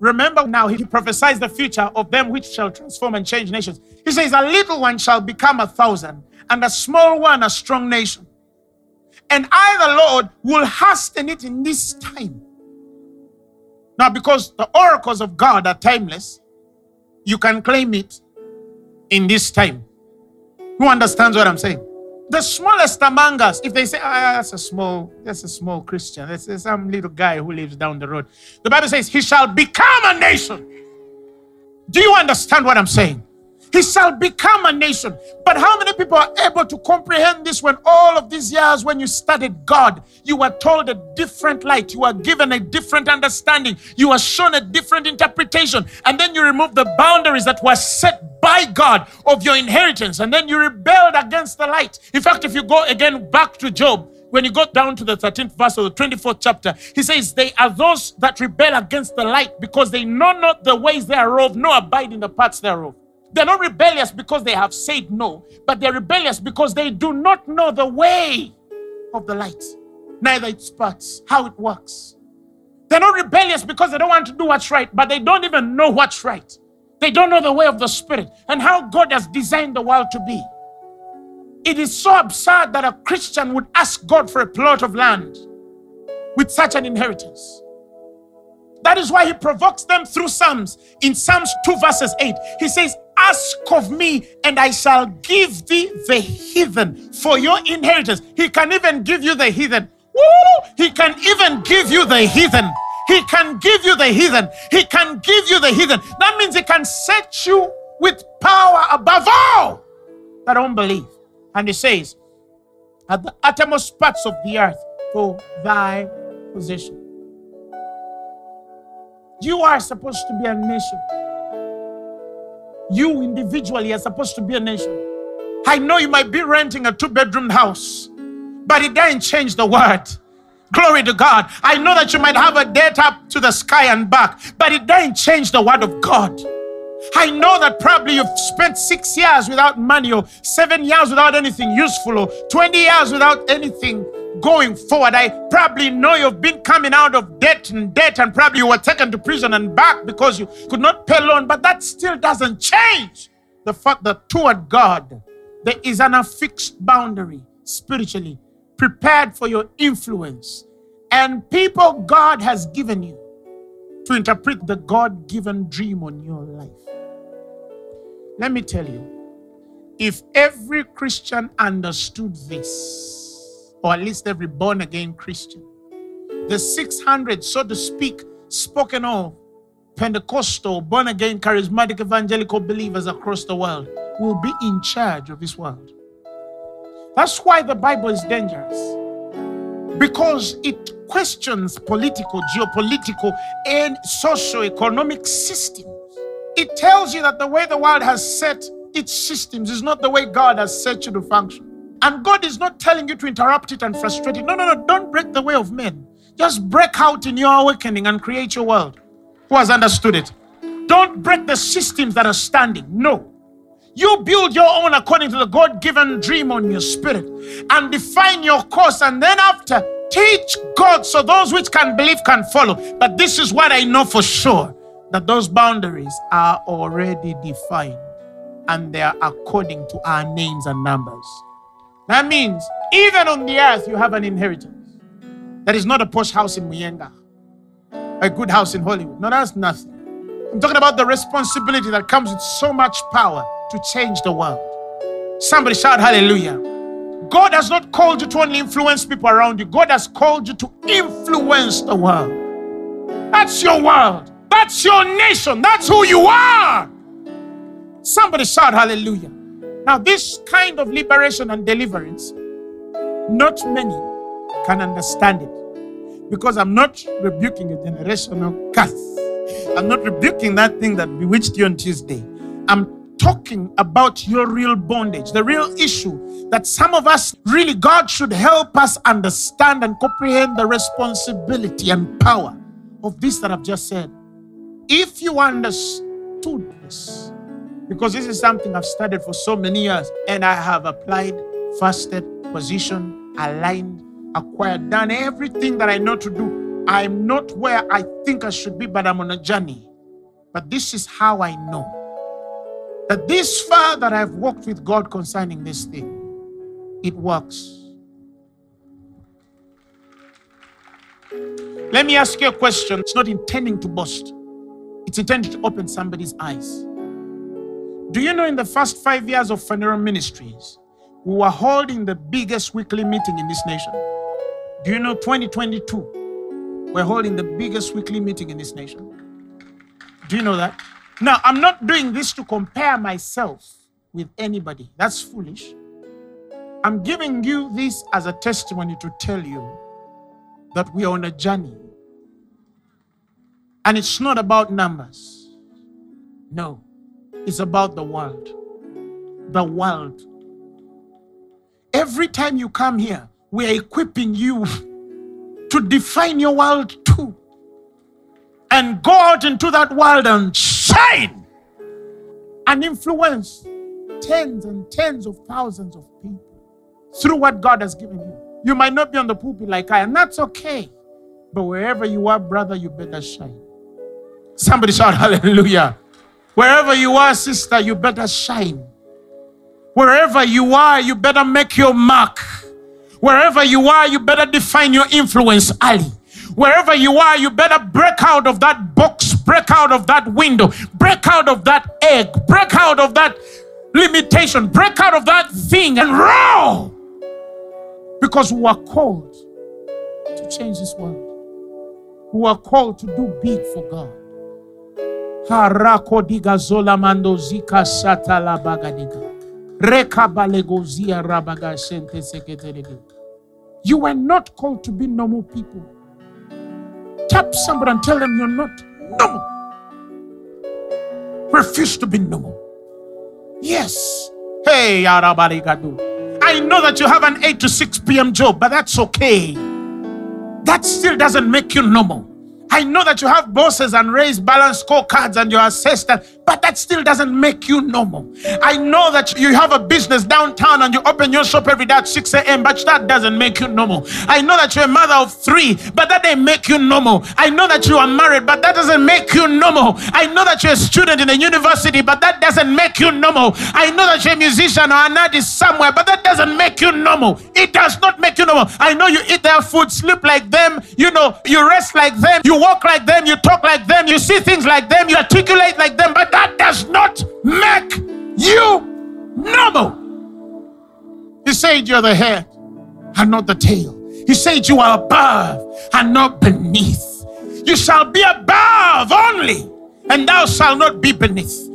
Remember now, he prophesies the future of them which shall transform and change nations. He says, A little one shall become a thousand, and a small one a strong nation. And I, the Lord, will hasten it in this time. Now, because the oracles of God are timeless, you can claim it in this time. Who understands what I'm saying? The smallest among us, if they say, ah, that's a small, that's a small Christian, that's some little guy who lives down the road. The Bible says, he shall become a nation. Do you understand what I'm saying? He shall become a nation. But how many people are able to comprehend this when all of these years, when you studied God, you were told a different light, you were given a different understanding, you were shown a different interpretation, and then you remove the boundaries that were set by God of your inheritance, and then you rebelled against the light. In fact, if you go again back to Job, when you go down to the 13th verse of the 24th chapter, he says, They are those that rebel against the light because they know not the ways thereof, nor abide in the paths thereof. They're not rebellious because they have said no, but they're rebellious because they do not know the way of the light, neither its parts, how it works. They're not rebellious because they don't want to do what's right, but they don't even know what's right. They don't know the way of the Spirit and how God has designed the world to be. It is so absurd that a Christian would ask God for a plot of land with such an inheritance. That is why he provokes them through Psalms. In Psalms 2, verses 8, he says, Ask of me, and I shall give thee the heathen for your inheritance. He can even give you the heathen. Woo! He can even give you the heathen. He can give you the heathen. He can give you the heathen. That means he can set you with power above all that don't believe. And he says, at the uttermost parts of the earth for thy possession. You are supposed to be a nation. You individually are supposed to be a nation. I know you might be renting a two bedroom house, but it doesn't change the word. Glory to God. I know that you might have a debt up to the sky and back, but it doesn't change the word of God. I know that probably you've spent six years without money, or seven years without anything useful, or 20 years without anything going forward. I probably know you've been coming out of debt and debt, and probably you were taken to prison and back because you could not pay loan, but that still doesn't change the fact that toward God, there is an affixed boundary spiritually prepared for your influence and people God has given you to interpret the God given dream on your life. Let me tell you, if every Christian understood this, or at least every born again Christian, the 600, so to speak, spoken of Pentecostal, born again, charismatic, evangelical believers across the world will be in charge of this world. That's why the Bible is dangerous. Because it questions political, geopolitical, and socio-economic systems. It tells you that the way the world has set its systems is not the way God has set you to function. And God is not telling you to interrupt it and frustrate it. No, no, no. Don't break the way of men. Just break out in your awakening and create your world. Who has understood it? Don't break the systems that are standing. No. You build your own according to the God given dream on your spirit and define your course. And then after, teach God so those which can believe can follow. But this is what I know for sure that those boundaries are already defined and they are according to our names and numbers. That means even on the earth, you have an inheritance. That is not a posh house in Muyenga, a good house in Hollywood. No, that's nothing. I'm talking about the responsibility that comes with so much power to change the world. Somebody shout hallelujah. God has not called you to only influence people around you, God has called you to influence the world. That's your world, that's your nation, that's who you are. Somebody shout hallelujah. Now, this kind of liberation and deliverance, not many can understand it because I'm not rebuking a generational curse. I'm not rebuking that thing that bewitched you on Tuesday. I'm talking about your real bondage, the real issue that some of us really, God should help us understand and comprehend the responsibility and power of this that I've just said. If you understood this, because this is something I've studied for so many years and I have applied, fasted, positioned, aligned, acquired, done everything that I know to do. I'm not where I think I should be, but I'm on a journey. But this is how I know that this far that I've walked with God concerning this thing, it works. Let me ask you a question. It's not intending to boast, it's intended to open somebody's eyes. Do you know in the first five years of Phaneroo Ministries, we were holding the biggest weekly meeting in this nation? Do you know 2022, we're holding the biggest weekly meeting in this nation? Do you know that? Now, I'm not doing this to compare myself with anybody. That's foolish. I'm giving you this as a testimony to tell you that we are on a journey. And it's not about numbers. No, it's about the world. The world. Every time you come here, we are equipping you to define your world too. And go out into that world and shine and influence tens and tens of thousands of people through what God has given you. You might not be on the pulpit like I, and that's okay. But wherever you are, brother, you better shine. Somebody shout hallelujah. Wherever you are, sister, you better shine. Wherever you are, you better make your mark. Wherever you are, you better define your influence early. Wherever you are, you better break out of that box, break out of that window, break out of that egg, break out of that limitation, break out of that thing and roar. Because we are called to change this world. We are called to do big for God. Harako diga zola sata la. Reka balegozia rabaga sente seketelege. You were not called to be normal people. Tap somebody and tell them you're not normal. Refuse to be normal. Yes. Hey, Arabarigadu. I know that you have an 8 to 6 p.m. job, but that's okay. That still doesn't make you normal. I know that you have bosses and raised balance scorecards and you're assessed, but that still doesn't make you normal. I know that you have a business downtown and you open your shop every day at 6 a.m., but that doesn't make you normal. I know that you're a mother of three, but that doesn't make you normal. I know that you are married, but that doesn't make you normal. I know that you're a student in a university, but that doesn't make you normal. I know that you're a musician or an artist somewhere, but that doesn't make you normal. It does not make you normal. I know you eat their food, sleep like them, you know, you rest like them, you walk like them, you talk like them, you see things like them, you articulate like them, but that does not make you normal. He said you're the head and not the tail. He said you are above and not beneath. You shall be above only, and thou shalt not be beneath.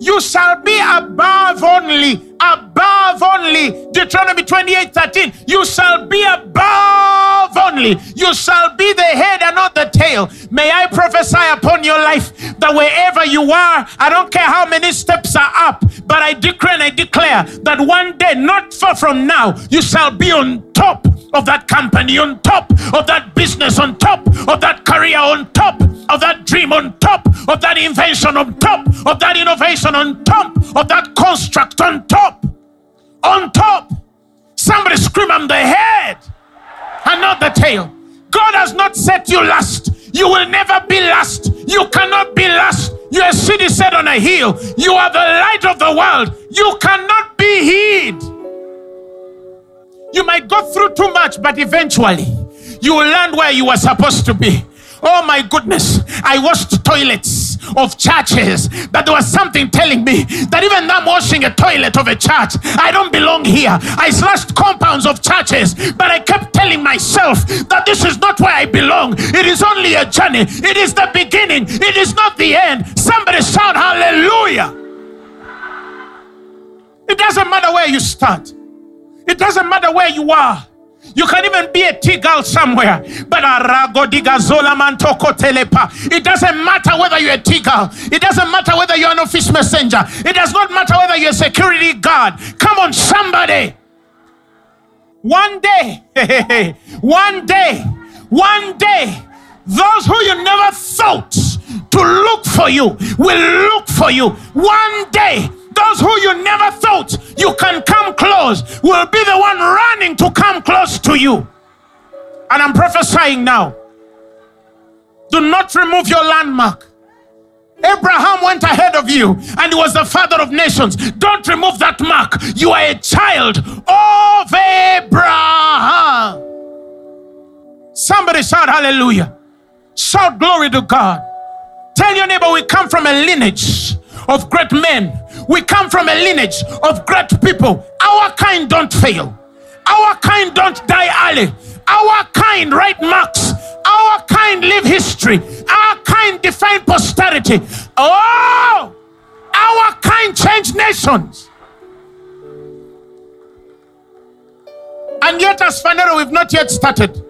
You shall be above only, above only. Deuteronomy 28 13. You shall be above only. You shall be the head and not the tail. May I prophesy upon your life that wherever you are, I don't care how many steps are up, but I decree and I declare that one day, not far from now, you shall be on top of that company, on top of that business, on top of that career, on top of that dream, on top of that invention, on top of that innovation, on top of that construct, on top, on top. Somebody scream, I'm the head and not the tail. God has not set you last. You will never be last. You cannot be last. You're a city set on a hill. You are the light of the world. You cannot be hid. You might go through too much, but eventually you will land where you were supposed to be. Oh my goodness. I washed toilets of churches, that there was something telling me that even I'm washing a toilet of a church, I don't belong here. I slashed compounds of churches, but I kept telling myself that this is not where I belong. It is only a journey, it is the beginning, it is not the end. Somebody shout hallelujah. It doesn't matter where you start, it doesn't matter where you are. You can even be a T girl somewhere. But Arago digazola man to telepa. it doesn't matter whether you're a T girl. It doesn't matter whether you're an office messenger. It does not matter whether you're a security guard. Come on, somebody. One day, one day, one day, those who you never thought to look for you will look for you. One day, those who you never thought you can come close will be the one running to come close to you. And I'm prophesying now. Do not remove your landmark. Abraham went ahead of you and he was the father of nations. Don't remove that mark. You are a child of Abraham. Somebody shout hallelujah. Shout glory to God. Tell your neighbor we come from a lineage of great men. We come from a lineage of great people. Our kind don't fail. Our kind don't die early. Our kind write marks. Our kind live history. Our kind define posterity. Oh, our kind change nations. And yet, as Phaneroo, we've not yet started.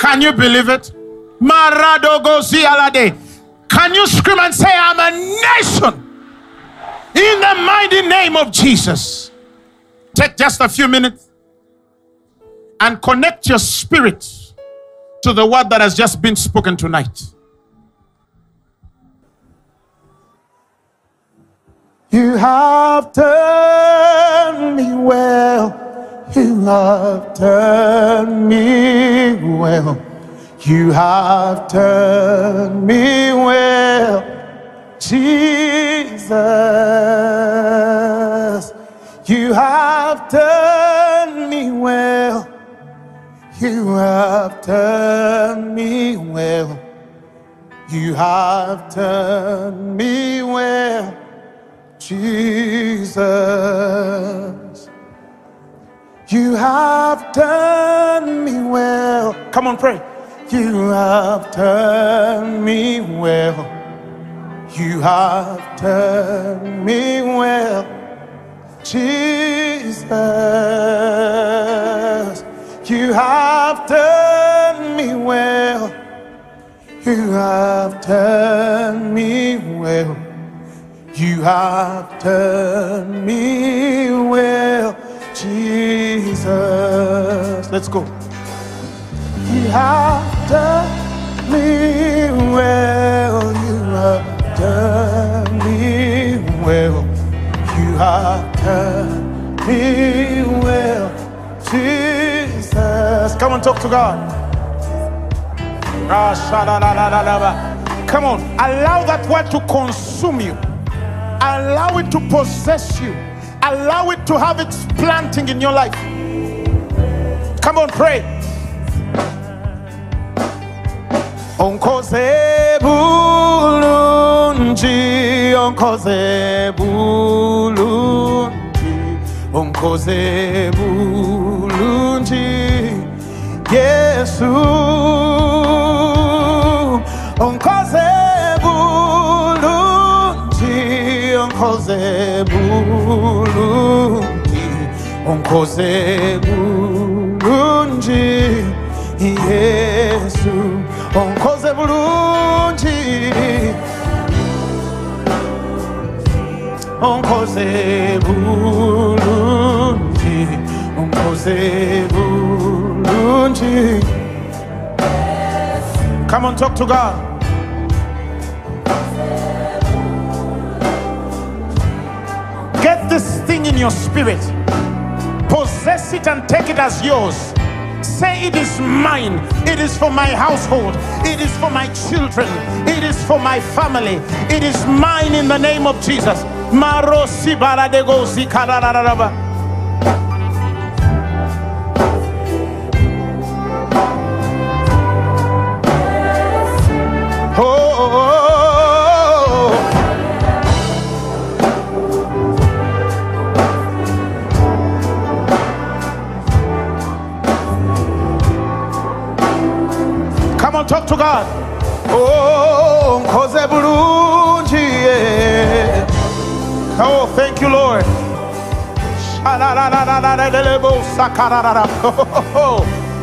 Can you believe it? Maradogo Alade. Can you scream and say, I'm a nation? In the mighty name of Jesus. Take just a few minutes and connect your spirit to the word that has just been spoken tonight. You have turned me well. You have turned me well. You have turned me well, Jesus. You have done me well. You have done me well. You have done me well, Jesus. You have done me well. Come on, pray. You have done me well. You have turned me well, Jesus. You have turned me well. You have turned me well. You have turned me well, Jesus. Let's go. You have done me well. You have done me well. You have done me well. Jesus. Come on, talk to God. Come on, allow that word to consume you, allow it to possess you, allow it to have its planting in your life. Come on, pray. Bulunji, onkoze bulunji, onkoze bulunji, Yesu. Onkoze bulungi, onkoze bulungi, onkoze bulungi, Yesu, onkoze bulungi, onkoze bulungi, onkoze bulungi. Come on, talk to God. Get this thing in your spirit, possess it and take it as yours. Say, It is mine, it is for my household, it is for my children, it is for my family, it is mine in the name of Jesus. Talk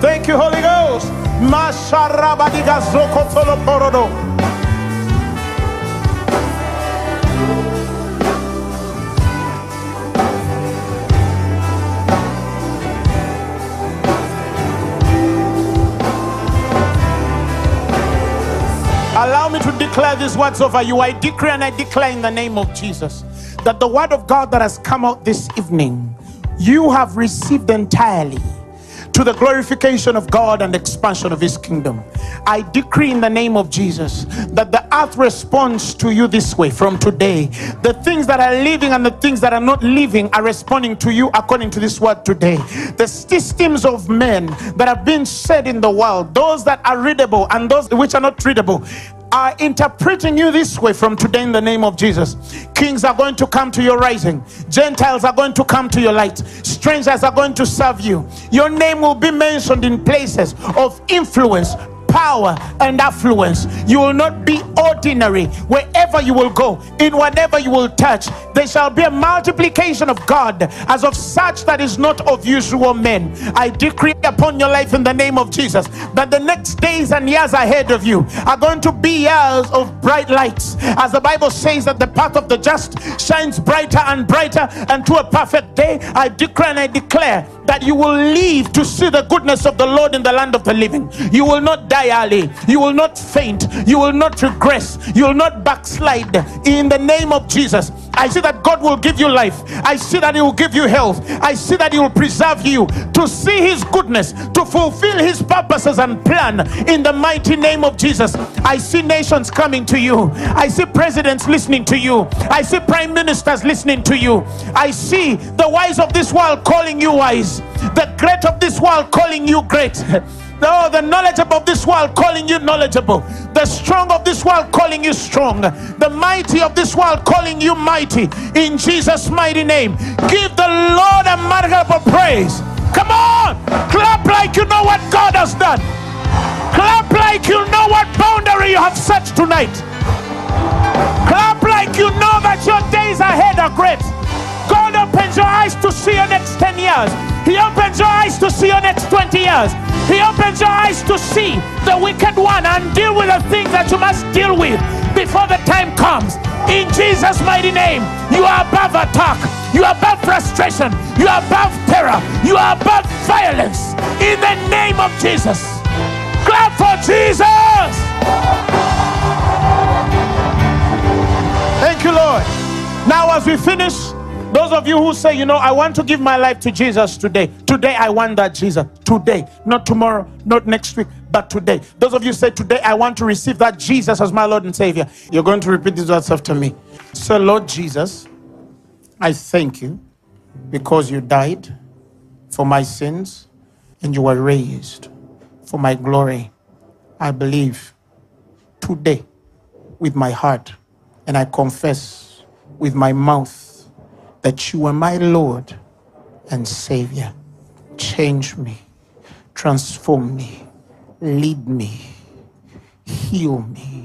Thank you, Holy Ghost. Allow me to declare these words over you. I decree and I declare in the name of Jesus that the word of God that has come out this evening, you have received entirely to the glorification of God and expansion of His kingdom. I decree in the name of Jesus that the earth responds to you this way from today. The things that are living and the things that are not living are responding to you according to this word today. The systems of men that have been said in the world, those that are readable and those which are not readable, are interpreting you this way from today in the name of Jesus. Kings are going to come to your rising, Gentiles are going to come to your light, strangers are going to serve you. Your name will be mentioned in places of influence, power and affluence. You will not be ordinary wherever you will go, in whatever you will touch. There shall be a multiplication of God as of such that is not of usual men. I decree upon your life in the name of Jesus that the next days and years ahead of you are going to be years of bright lights. As the Bible says that the path of the just shines brighter and brighter unto a perfect day, I decree and I declare that you will live to see the goodness of the Lord in the land of the living. You will not die early. You will not faint. You will not regress. You will not backslide in the name of Jesus. I see that God will give you life. I see that He will give you health. I see that He will preserve you to see His goodness, to fulfill His purposes and plan in the mighty name of Jesus. I see nations coming to you. I see presidents listening to you. I see prime ministers listening to you. I see the wise of this world calling you wise, the great of this world calling you great. Oh, the knowledgeable of this world calling you knowledgeable. The strong of this world calling you strong. The mighty of this world calling you mighty. In Jesus' mighty name. Give the Lord a marketable praise. Come on. Clap like you know what God has done. Clap like you know what boundary you have set tonight. Clap like you know that your days ahead are great. Opens your eyes to see your next 10 years. He opens your eyes to see your next 20 years. He opens your eyes to see the wicked one and deal with the things that you must deal with before the time comes. In Jesus' mighty name, you are above attack. You are above frustration. You are above terror. You are above violence. In the name of Jesus. Clap for Jesus. Thank you, Lord. Now, as we finish, those of you who say, you know, I want to give my life to Jesus today. Today, I want that Jesus. Today, not tomorrow, not next week, but today. Those of you say, today, I want to receive that Jesus as my Lord and Savior. You're going to repeat these words after me. So, Lord Jesus, I thank you because you died for my sins and you were raised for my glory. I believe today with my heart and I confess with my mouth that you are my Lord and Savior. Change me, transform me, lead me, heal me.